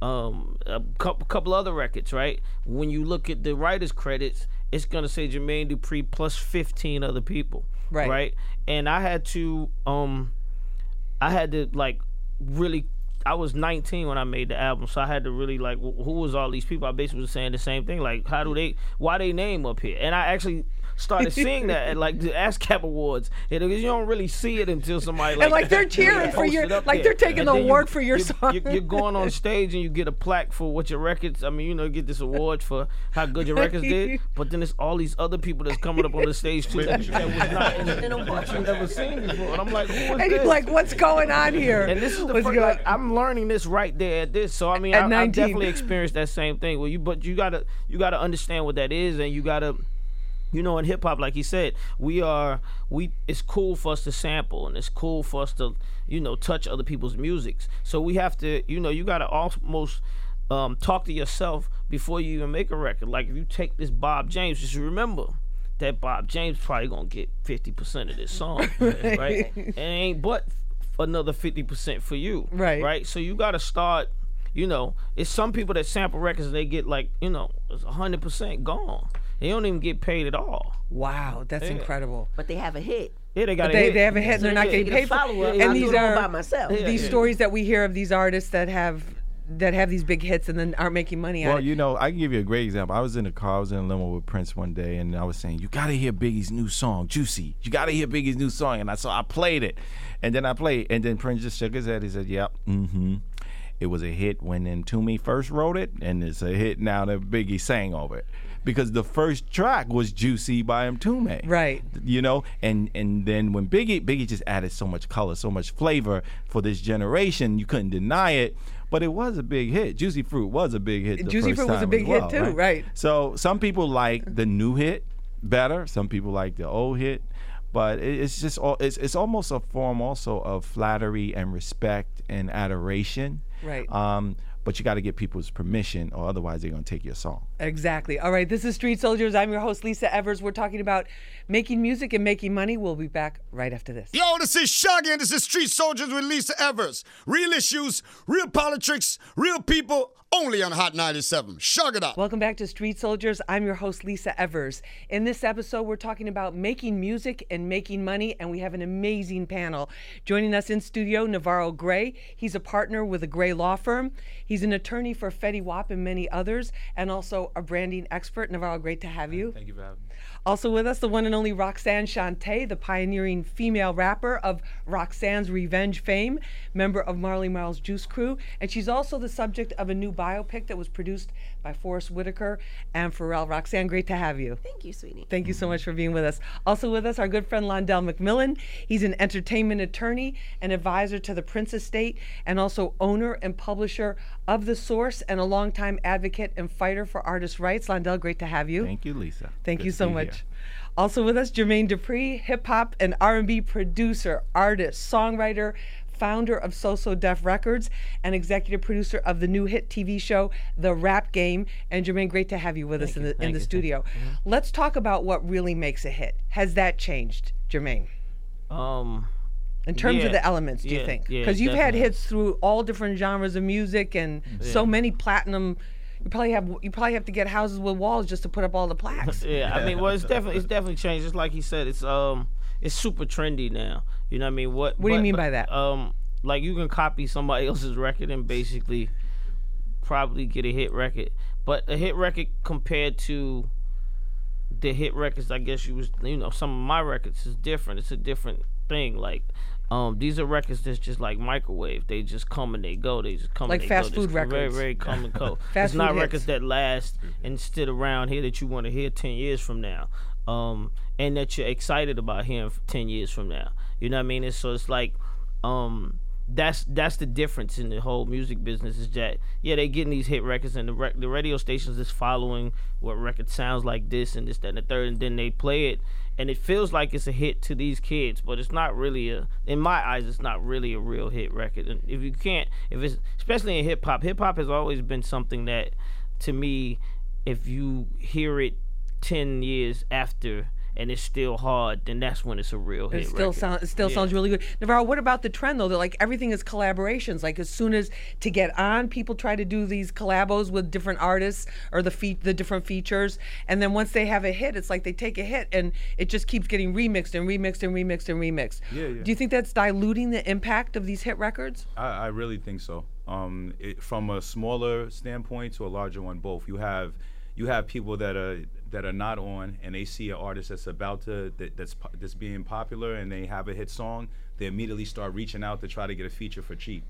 [SPEAKER 4] um a couple couple other records, right? When you look at the writers credits, it's gonna say Jermaine Dupri plus fifteen other people,
[SPEAKER 1] Right.
[SPEAKER 4] Right, and I had to um, I had to like really. I was 19 when I made the album, so I had to really like, wh- who was all these people? I basically was saying the same thing, like, how do they, why they name up here? And I actually started seeing that at like the ASCAP Awards. It, you don't really see it until somebody like,
[SPEAKER 1] And, like, they're cheering for
[SPEAKER 4] posts
[SPEAKER 1] your- like,
[SPEAKER 4] there.
[SPEAKER 1] they're taking
[SPEAKER 4] And
[SPEAKER 1] the
[SPEAKER 4] then you-
[SPEAKER 1] award for your
[SPEAKER 4] you-
[SPEAKER 1] song.
[SPEAKER 4] you- You're going on stage and you get a plaque for what your records. I mean, you know, get this award for how good your records did. But then there's all these other people that's coming up on the stage too that, that was not in the award you never seen before. And I'm like, who is
[SPEAKER 1] and
[SPEAKER 4] this?
[SPEAKER 1] you're like, what's going on here?
[SPEAKER 4] And this is the
[SPEAKER 1] What's
[SPEAKER 4] first, like I'm learning this right there at this. So I mean, I, I've
[SPEAKER 1] 19.
[SPEAKER 4] definitely experienced that same thing. Well, you but you gotta you gotta understand what that is, and you gotta. You know, in hip hop, like he said, we are we. It's cool for us to sample, and it's cool for us to, you know, touch other people's musics. So we have to, you know, you gotta almost um, talk to yourself before you even make a record. Like if you take this Bob James, just remember that Bob James probably gonna get fifty percent of this song, right? And it ain't but another fifty percent for you,
[SPEAKER 1] Right.
[SPEAKER 4] Right. So you gotta start. You know, it's some people that sample records and they get like, you know, it's hundred percent gone. They don't even get paid at all.
[SPEAKER 1] wow, that's incredible.
[SPEAKER 3] But they have a hit.
[SPEAKER 4] Yeah, they got
[SPEAKER 1] They, they have a hit and they're not
[SPEAKER 4] yeah,
[SPEAKER 1] getting
[SPEAKER 3] get
[SPEAKER 1] paid for
[SPEAKER 3] follow-up,
[SPEAKER 1] And these
[SPEAKER 3] do all
[SPEAKER 1] are
[SPEAKER 3] by myself.
[SPEAKER 4] Yeah,
[SPEAKER 1] these
[SPEAKER 4] yeah.
[SPEAKER 1] stories that we hear of these artists that have that have these big hits and then aren't making money
[SPEAKER 2] Well,
[SPEAKER 1] on it.
[SPEAKER 2] you know, I can give you a great example. I was in a car, I was in a limo with Prince one day, and I was saying, "You got to hear Biggie's new song, Juicy. You got to hear Biggie's new song." And I so I played it, and then I played, and then Prince just shook his head. He said, "Yep, mm-hmm." It was a hit when then Mtume first wrote it, and it's a hit now that Biggie sang over it. Because the first track was Juicy by Mtume.
[SPEAKER 1] Right.
[SPEAKER 2] You know, and and then when Biggie Biggie just added so much color, so much flavor for this generation, you couldn't deny it. But it was a big hit. Juicy Fruit was a big hit. the
[SPEAKER 1] Juicy Fruit was a big
[SPEAKER 2] as
[SPEAKER 1] hit too, right.
[SPEAKER 2] So some people like the new hit better. Some people like the old hit. But it's just all it's it's almost a form also of flattery and respect and adoration.
[SPEAKER 1] Right.
[SPEAKER 2] Um, but you got to get people's permission, or otherwise they're gonna take your song.
[SPEAKER 1] Exactly. All right, this is Street Soldiers. I'm your host, Lisa Evers. We're talking about making music and making money. We'll be back right after this.
[SPEAKER 8] Yo, this is Shaggy, and this is Street Soldiers with Lisa Evers. Real issues, real politics, real people, only on Hot 97. Shug it up.
[SPEAKER 1] Welcome back to Street Soldiers. I'm your host, Lisa Evers. In this episode, we're talking about making music and making money, and we have an amazing panel. Joining us in studio, Navarro Gray. He's a partner with a Gray law firm. He's an attorney for Fetty Wap and many others, and also a branding expert. Navarro, great to have you.
[SPEAKER 5] Thank you for having me.
[SPEAKER 1] Also with us, the one and only Roxanne Shante, the pioneering female rapper of Roxanne's Revenge fame, member of Marley Marl's Juice Crew, and she's also the subject of a new biopic that was produced by Forest Whitaker and Pharrell. Roxanne, great to have you.
[SPEAKER 3] Thank you, sweetie.
[SPEAKER 1] Thank you so much for being with us. Also with us, our good friend Londell McMillan. He's an entertainment attorney and advisor to the Prince Estate, and also owner and publisher of The Source, and a longtime advocate and fighter for artists' rights. Londell, great to have you.
[SPEAKER 2] Thank you, Lisa.
[SPEAKER 1] Thank
[SPEAKER 2] Good
[SPEAKER 1] you so
[SPEAKER 2] be
[SPEAKER 1] much.
[SPEAKER 2] here.
[SPEAKER 1] Also with us, Jermaine Dupri, hip hop and R&B producer, artist, songwriter, founder of So So Def Records, and executive producer of the new hit TV show The Rap Game. And Jermaine, great to have you with us in the in the
[SPEAKER 4] you.
[SPEAKER 1] studio. Let's talk about what really makes a hit. Has that changed, Jermaine?
[SPEAKER 4] Um,
[SPEAKER 1] In terms
[SPEAKER 4] Yeah.
[SPEAKER 1] of the elements, do you
[SPEAKER 4] Yeah,
[SPEAKER 1] think?
[SPEAKER 4] yeah,
[SPEAKER 1] Because you've had hits through all different genres of music and so many platinum. You probably have you probably have to get houses with walls just to put up all the plaques.
[SPEAKER 4] yeah, I mean, well, it's definitely it's definitely changed. Just like he said, it's um, it's super trendy now. You know what I mean? What
[SPEAKER 1] What do you
[SPEAKER 4] but-
[SPEAKER 1] mean
[SPEAKER 4] but,
[SPEAKER 1] by that?
[SPEAKER 4] Um, like you can copy somebody else's record and basically probably get a hit record, but a hit record compared to the hit records, I guess you was you know some of my records is different. It's a different thing. Like. Um, these are records that's just like microwave. They just come and they go. They just come
[SPEAKER 1] Like
[SPEAKER 4] and they
[SPEAKER 1] fast
[SPEAKER 4] go.
[SPEAKER 1] food
[SPEAKER 4] Just Very,
[SPEAKER 1] records.
[SPEAKER 4] very come and go.
[SPEAKER 1] Fast
[SPEAKER 4] it's not
[SPEAKER 1] food hits.
[SPEAKER 4] records that last and sit around here that you want to hear 10 years from now um, and that you're excited about hearing 10 years from now you know what i mean it's, so it's like um, that's that's the difference in the whole music business is that yeah they getting these hit records and the, rec- the radio stations is following what record sounds like this and this that and the third and then they play it. And it feels like it's a hit to these kids but it's not really a in my eyes it's not really a real hit record. And if you can't if it's especially in hip hop hip hop has always been something that to me if you hear it 10 years after and it's still hard then that's when it's a real hit
[SPEAKER 1] It still
[SPEAKER 4] record.
[SPEAKER 1] sounds it still
[SPEAKER 4] Yeah.
[SPEAKER 1] sounds really good. Navarro, what about the trend though? That like everything is collaborations. Like as soon as to get on, people try to do these collabos with different artists or the fe- the different features, and then once they have a hit, it's like they take a hit and it just keeps getting remixed and remixed and remixed and remixed.
[SPEAKER 5] Yeah, yeah.
[SPEAKER 1] Do you think that's diluting the impact of these hit records?
[SPEAKER 5] I, I really think so. Um, it, from a smaller standpoint to a larger one, both. You have you have people that are that are not on, and they see an artist that's about to that, that's that's being popular, and they have a hit song. They immediately start reaching out to try to get a feature for cheap.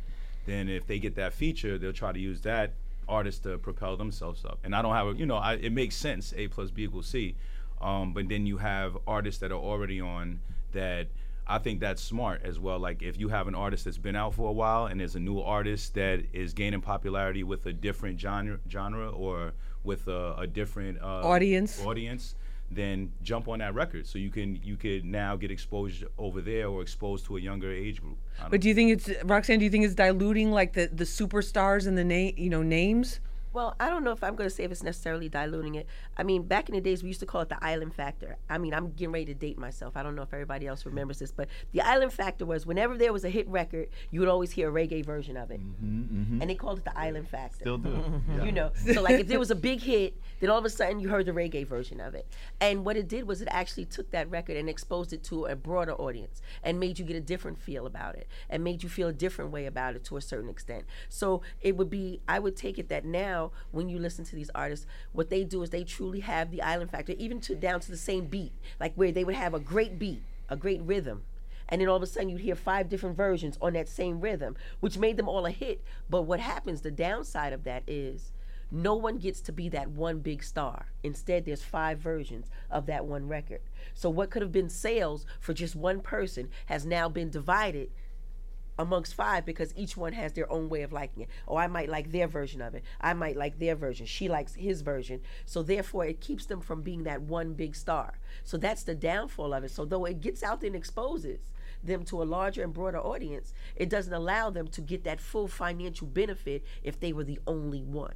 [SPEAKER 5] Then if they get that feature, they'll try to use that artist to propel themselves up. And I don't have a you know I, it makes sense. A plus B equals C. Um, but then you have artists that are already on that I think that's smart as well. Like if you have an artist that's been out for a while and there's a new artist that is gaining popularity with a different genre, genre or with a, a different uh,
[SPEAKER 1] Audience.
[SPEAKER 5] audience, then jump on that record so you can you could now get exposed over there or exposed to a younger age group.
[SPEAKER 1] But do you think it's Roxanne? Do you think it's diluting like the the superstars and the name you know names?
[SPEAKER 3] Well, I don't know if I'm going to say if it's necessarily diluting it. I mean, back in the days, we used to call it the island factor. I mean, I'm getting ready to date myself. I don't know if everybody else remembers this, but the island factor was whenever there was a hit record, you would always hear a reggae version of it. Mm-hmm, mm-hmm. And they called it the island factor.
[SPEAKER 2] Still do.
[SPEAKER 3] You know, so like if there was a big hit, then all of a sudden you heard the reggae version of it. And what it did was it actually took that record and exposed it to a broader audience and made you get a different feel about it and made you feel a different way about it to a certain extent. So it would be, I would take it that now when you listen to these artists, what they do is they truly have the island factor, even to down to the same beat, like where they would have a great beat, a great rhythm and then all of a sudden you'd hear five different versions on that same rhythm, which made them all a hit. But what happens, the downside of that is no one gets to be that one big star. Instead, there's five versions of that one record. So what could have been sales for just one person has now been divided amongst five because each one has their own way of liking it. Oh, I might like their version of it. I might like their version. She likes his version. So therefore, it keeps them from being that one big star. So that's the downfall of it. So though it gets out there and exposes them to a larger and broader audience, it doesn't allow them to get that full financial benefit if they were the only one.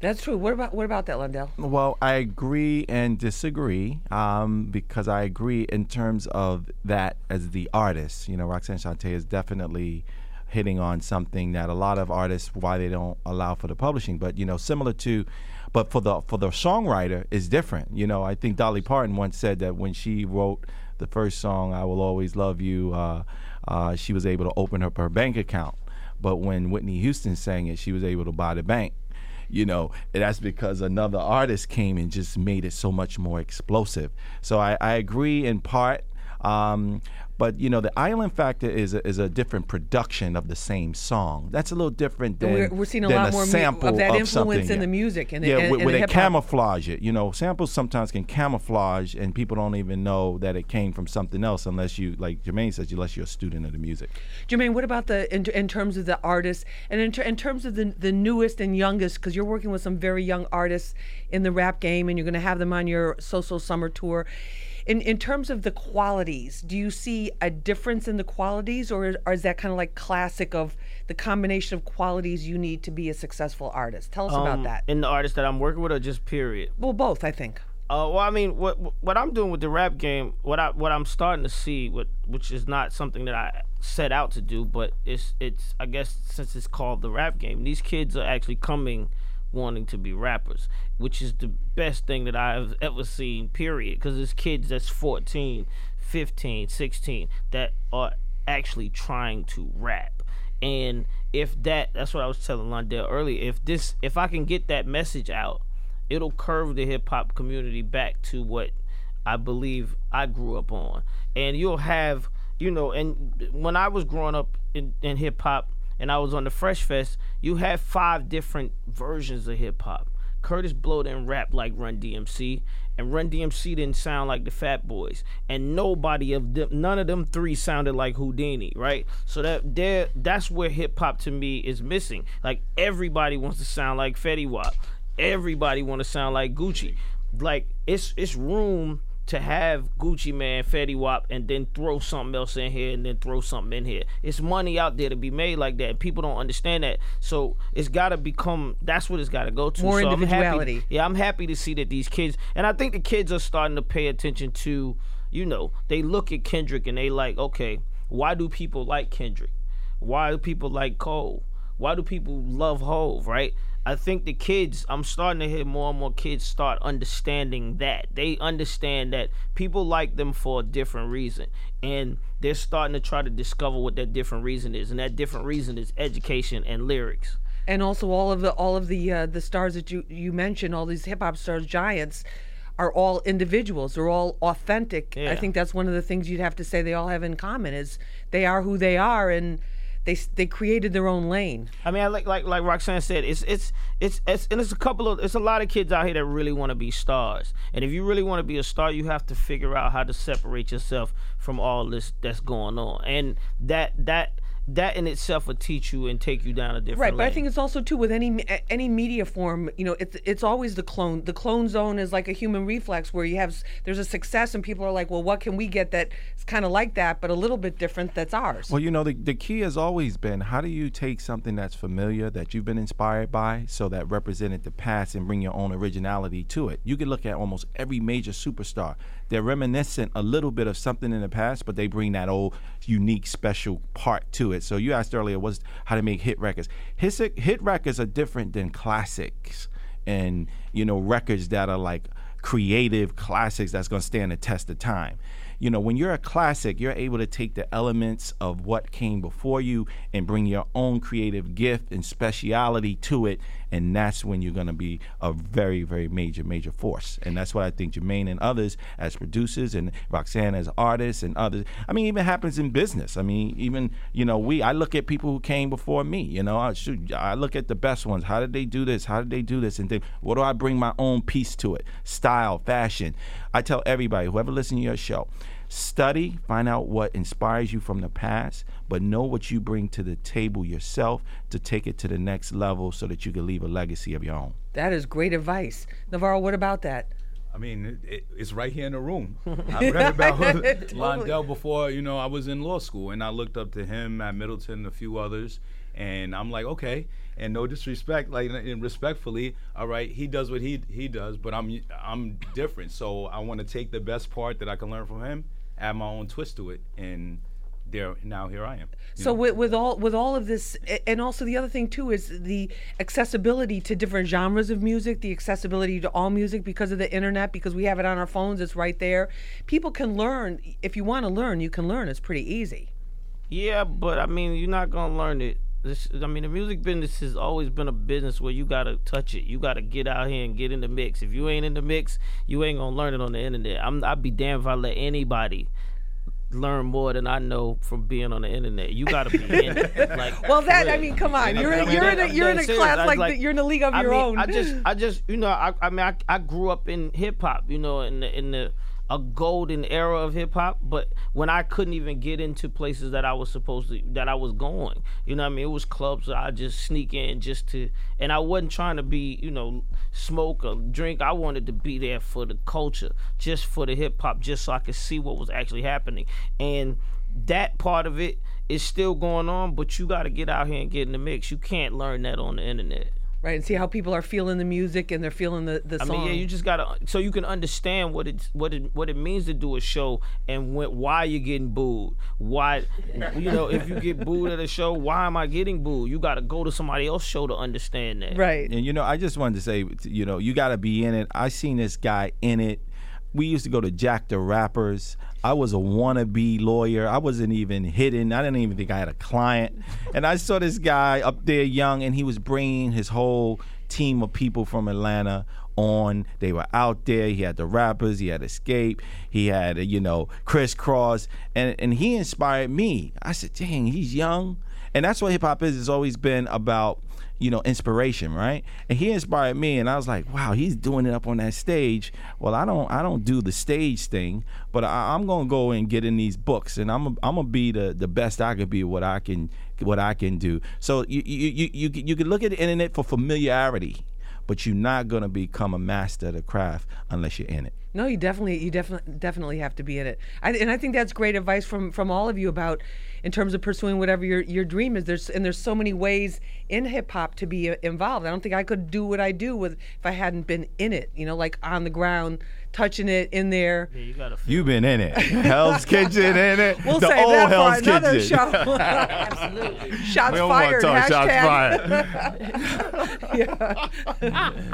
[SPEAKER 1] That's true. What about what about that, Londell?
[SPEAKER 2] Well, I agree and disagree um, because I agree in terms of that as the artist. You know, Roxanne Shante is definitely hitting on something that a lot of artists why they don't allow for the publishing. But you know, similar to, but for the for the songwriter is different. You know, I think Dolly Parton once said that when she wrote the first song, "I Will Always Love You," uh, uh, she was able to open up her bank account. But when Whitney Houston sang it, she was able to buy the bank you know that's because another artist came and just made it so much more explosive. So i, I agree in part. Um, but you know the island factor is a, is a different production of the same song. That's a little different than
[SPEAKER 1] we're, we're seeing a lot more mu-
[SPEAKER 2] sample
[SPEAKER 1] of that influence
[SPEAKER 2] something.
[SPEAKER 1] in
[SPEAKER 2] yeah.
[SPEAKER 1] the music and
[SPEAKER 2] yeah,
[SPEAKER 1] and-
[SPEAKER 2] where,
[SPEAKER 1] and
[SPEAKER 2] where
[SPEAKER 1] the
[SPEAKER 2] they camouflage it. You know, samples sometimes can camouflage, and people don't even know that it came from something else unless you, like Jermaine says, unless you're a student of the music.
[SPEAKER 1] Jermaine, what about the in, in terms of the artists and in, ter- in terms of the the newest and youngest? Because you're working with some very young artists in the rap game, and you're going to have them on your So-So Summer tour. In in terms of the qualities, do you see a difference in the qualities, or is, or is that kind of like classic of the combination of qualities you need to be a successful artist? Tell us about
[SPEAKER 4] Um,
[SPEAKER 1] that.
[SPEAKER 4] In the artist that I'm working with, or just period?
[SPEAKER 1] Well, both, I think.
[SPEAKER 4] Uh, well, I mean, what what I'm doing with the rap game, what I what I'm starting to see, what which is not something that I set out to do, but it's it's I guess since it's called the rap game, these kids are actually coming wanting to be rappers, which is the best thing that I've ever seen. Period, because it's kids that's 14, 15, 16 that are actually trying to rap. And if that, that's what I was telling Londell earlier. If this, if I can get that message out, it'll curve the hip hop community back to what I believe I grew up on. And you'll have, you know, and when I was growing up in, in hip hop and I was on the Fresh Fest, you had five different versions of hip hop. Kurtis Blow didn't rap like Run DMC, and Run DMC didn't sound like the Fat Boys, and nobody of them, none of them three sounded like Whodini, right? So that there, that's where hip hop to me is missing. Like everybody wants to sound like Fetty Wap, everybody want to sound like Gucci. Like it's it's room to have Gucci Mane, Fetty Wap, and then throw something else in here, and then throw something in here. It's money out there to be made like that. People don't understand that, so it's got to become. That's what it's got to go to.
[SPEAKER 1] More
[SPEAKER 4] so I'm happy-
[SPEAKER 1] individuality.
[SPEAKER 4] yeah, I'm happy to see that these kids, and I think the kids are starting to pay attention to. You know, they look at Kendrick and they like, okay, why do people like Kendrick? Why do people like Cole? Why do people love Hove? Right? I think the kids, I'm starting to hear more and more kids start understanding that. They understand that people like them for a different reason. And they're starting to try to discover what that different reason is. And that different reason is education and lyrics.
[SPEAKER 1] and also all of the all of the uh, the stars that you you mentioned, all these hip hop stars, giants, are all individuals. They're all authentic. I think that's one of the things you'd have to say they all have in common is they are who they are and they they created their own lane.
[SPEAKER 4] I mean, I like like like Roxanne said, it's it's it's it's and it's a couple of it's a lot of kids out here that really want to be stars. And if you really want to be a star, you have to figure out how to separate yourself from all this that's going on. And that that that in itself will teach you and take you down a different
[SPEAKER 1] Right, but I think it's also too with any any media form. You know, it's it's always the clone. The clone zone is like a human reflex where you have there's a success and people are like, well, what can we get that's kind of like that, but a little bit different that's ours.
[SPEAKER 2] Well, you know, the, the key has always been how do you take something that's familiar, that you've been inspired by, so that represented the past and bring your own originality to it? You can look at almost every major superstar. They're reminiscent a little bit of something in the past, but they bring that old unique, special part to it. So you asked earlier, was how to make hit records. Hit, hit records are different than classics and, you know, records that are like creative classics that's going to stand the test of time you know, when you're a classic, you're able to take the elements of what came before you and bring your own creative gift and speciality to it. And that's when you're going to be a very, very major, major force. And that's what I think Jermaine and others as producers and Roxanne as artists and others. I mean, even happens in business. I mean, even, you know, we, I look at people who came before me, you know, I, shoot, I look at the best ones. How did they do this? How did they do this? And think, what do I bring my own piece to it? Style, fashion. I tell everybody, whoever listens to your show, study, find out what inspires you from the past, but know what you bring to the table yourself to take it to the next level so that you can leave a legacy of your own.
[SPEAKER 1] that is great advice, Navarro. What about that?
[SPEAKER 5] I mean, it, it, it's right here in the room. I read about Londell before, you know, I was in law school, and I looked up to him at Middleton and a few others, and I'm like, okay. And no disrespect, like, and respectfully, all right, he does what he he does, but I'm I'm different, so I want to take the best part that I can learn from him, add my own twist to it, and there now here I am.
[SPEAKER 1] So
[SPEAKER 5] know?
[SPEAKER 1] with, with all with all of this, and also the other thing too is the accessibility to different genres of music, the accessibility to all music because of the internet, because we have it on our phones, it's right there. People can learn if you want to learn, you can learn. It's pretty easy.
[SPEAKER 4] Yeah, but I mean, you're not gonna learn it. This, I mean, the music business has always been a business where you gotta touch it. You gotta get out here and get in the mix. If you ain't in the mix, you ain't gonna learn it on the internet. I'm, I'd be damned if I let anybody learn more than I know from being on the internet. You gotta be in it. Like,
[SPEAKER 1] Well, that I mean, come on, you're in,
[SPEAKER 4] mean,
[SPEAKER 1] you're in a, you're in a
[SPEAKER 4] dead serious.
[SPEAKER 1] class like,
[SPEAKER 4] like-
[SPEAKER 1] the, you're in a league of
[SPEAKER 4] I
[SPEAKER 1] your
[SPEAKER 4] mean,
[SPEAKER 1] own.
[SPEAKER 4] I just, I just, you know, I, I mean, I, I grew up in hip hop, you know, in the, in the a golden era of hip hop. But when I couldn't even get into places that I was supposed to, that I was going, you know, I mean, it was clubs I just sneak in just to, and I wasn't trying to be, you know, smoke or drink. I wanted to be there for the culture, just for the hip hop, just so I could see what was actually happening, and that part of it is still going on. But you got to get out here and get in the mix. You can't learn that on the internet.
[SPEAKER 1] Right, and see how people are feeling the music and they're feeling the the
[SPEAKER 4] I
[SPEAKER 1] song.
[SPEAKER 4] mean, yeah, you just gotta so you can understand what it what it what it means to do a show and when, why you're getting booed. Why, you know, if you get booed at a show, why am I getting booed? You gotta go to somebody else's show to understand that.
[SPEAKER 1] right.
[SPEAKER 2] And you know, I just wanted to say, you know, you got to be in it. I seen this guy in it. We used to go to Jack the Rappers. I was a wannabe lawyer. I wasn't even hidden. I didn't even think I had a client. And I saw this guy up there young, and he was bringing his whole team of people from Atlanta on. They were out there. He had the rappers. He had Xscape. He had, you know, Kris Kross. And, and he inspired me. I said, dang, he's young. And that's what hip hop is. It's always been about you know, inspiration, right? And he inspired me, and I was like, wow, he's doing it up on that stage. Well, I don't, I don't do the stage thing, but I, I'm gonna go and get in these books, and I'm, I'm gonna be the, the best I could be. What I can, what I can do. So you, you, you, you, you can look at the internet for familiarity, but you're not gonna become a master of the craft unless you're in it.
[SPEAKER 1] No, you definitely, you definitely, definitely have to be in it. I, and I think that's great advice from from all of you about, in terms of pursuing whatever your your dream is. There's and there's so many ways in hip hop to be uh, involved. I don't think I could do what I do with if I hadn't been in it. You know, like on the ground, touching it in there.
[SPEAKER 4] Yeah, you gotta. Feel
[SPEAKER 2] You've been in it. Hell's Kitchen in it.
[SPEAKER 1] We'll
[SPEAKER 2] the
[SPEAKER 1] save
[SPEAKER 2] old
[SPEAKER 1] that
[SPEAKER 2] Hell's
[SPEAKER 1] for another
[SPEAKER 2] Kitchen.
[SPEAKER 1] show.
[SPEAKER 3] Absolutely.
[SPEAKER 1] shots
[SPEAKER 2] We don't wanna
[SPEAKER 1] fired.
[SPEAKER 2] talk shots
[SPEAKER 1] hashtag.
[SPEAKER 2] fired.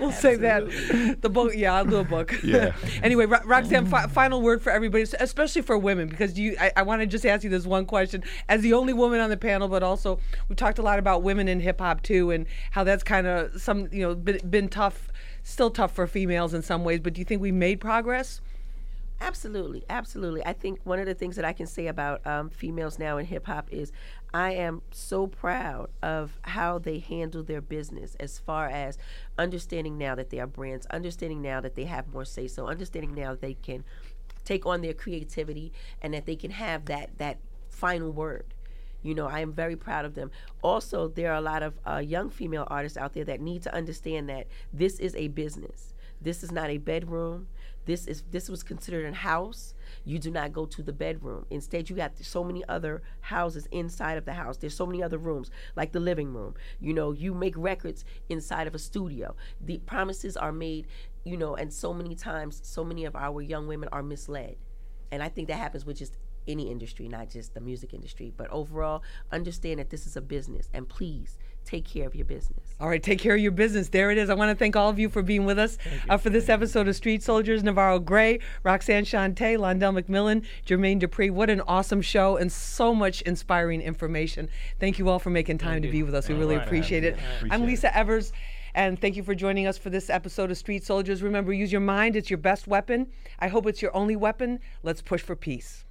[SPEAKER 1] We'll save that. The book, yeah, I'll do a book.
[SPEAKER 2] Yeah.
[SPEAKER 1] anyway, Ro- Roxanne, fi- final word for everybody, especially for women, because you, I, I want to just ask you this one question. As the only woman on the panel, but also we talked a lot about women in hip hop too, and how that's kind of some, you know, been, been tough, still tough for females in some ways. But do you think we made progress?
[SPEAKER 3] Absolutely, absolutely. I think one of the things that I can say about um, females now in hip hop is I am so proud of how they handle their business as far as understanding now that they are brands, understanding now that they have more say so, understanding now that they can take on their creativity and that they can have that that final word. You know, I am very proud of them. Also, there are a lot of uh, young female artists out there that need to understand that this is a business. This is not a bedroom. This is this was considered a house. You do not go to the bedroom. Instead, you got so many other houses inside of the house. There's so many other rooms, like the living room. You know, you make records inside of a studio. The promises are made, you know, and so many times, so many of our young women are misled. And I think that happens with just any industry, not just the music industry. But overall, understand that this is a business, and please take care of your business.
[SPEAKER 1] All right, take care of your business. There it is. I want to thank all of you for being with us uh, for this episode of Street Soldiers. Navarro Gray, Roxanne Shante, Londell McMillan, Jermaine Dupri. What an awesome show and so much inspiring information. Thank you all for making time to be with us. We really
[SPEAKER 4] right.
[SPEAKER 1] appreciate it. I'm Lisa Evers. And thank you for joining us for this episode of Street Soldiers. Remember, use your mind, it's your best weapon. I hope it's your only weapon. Let's push for peace.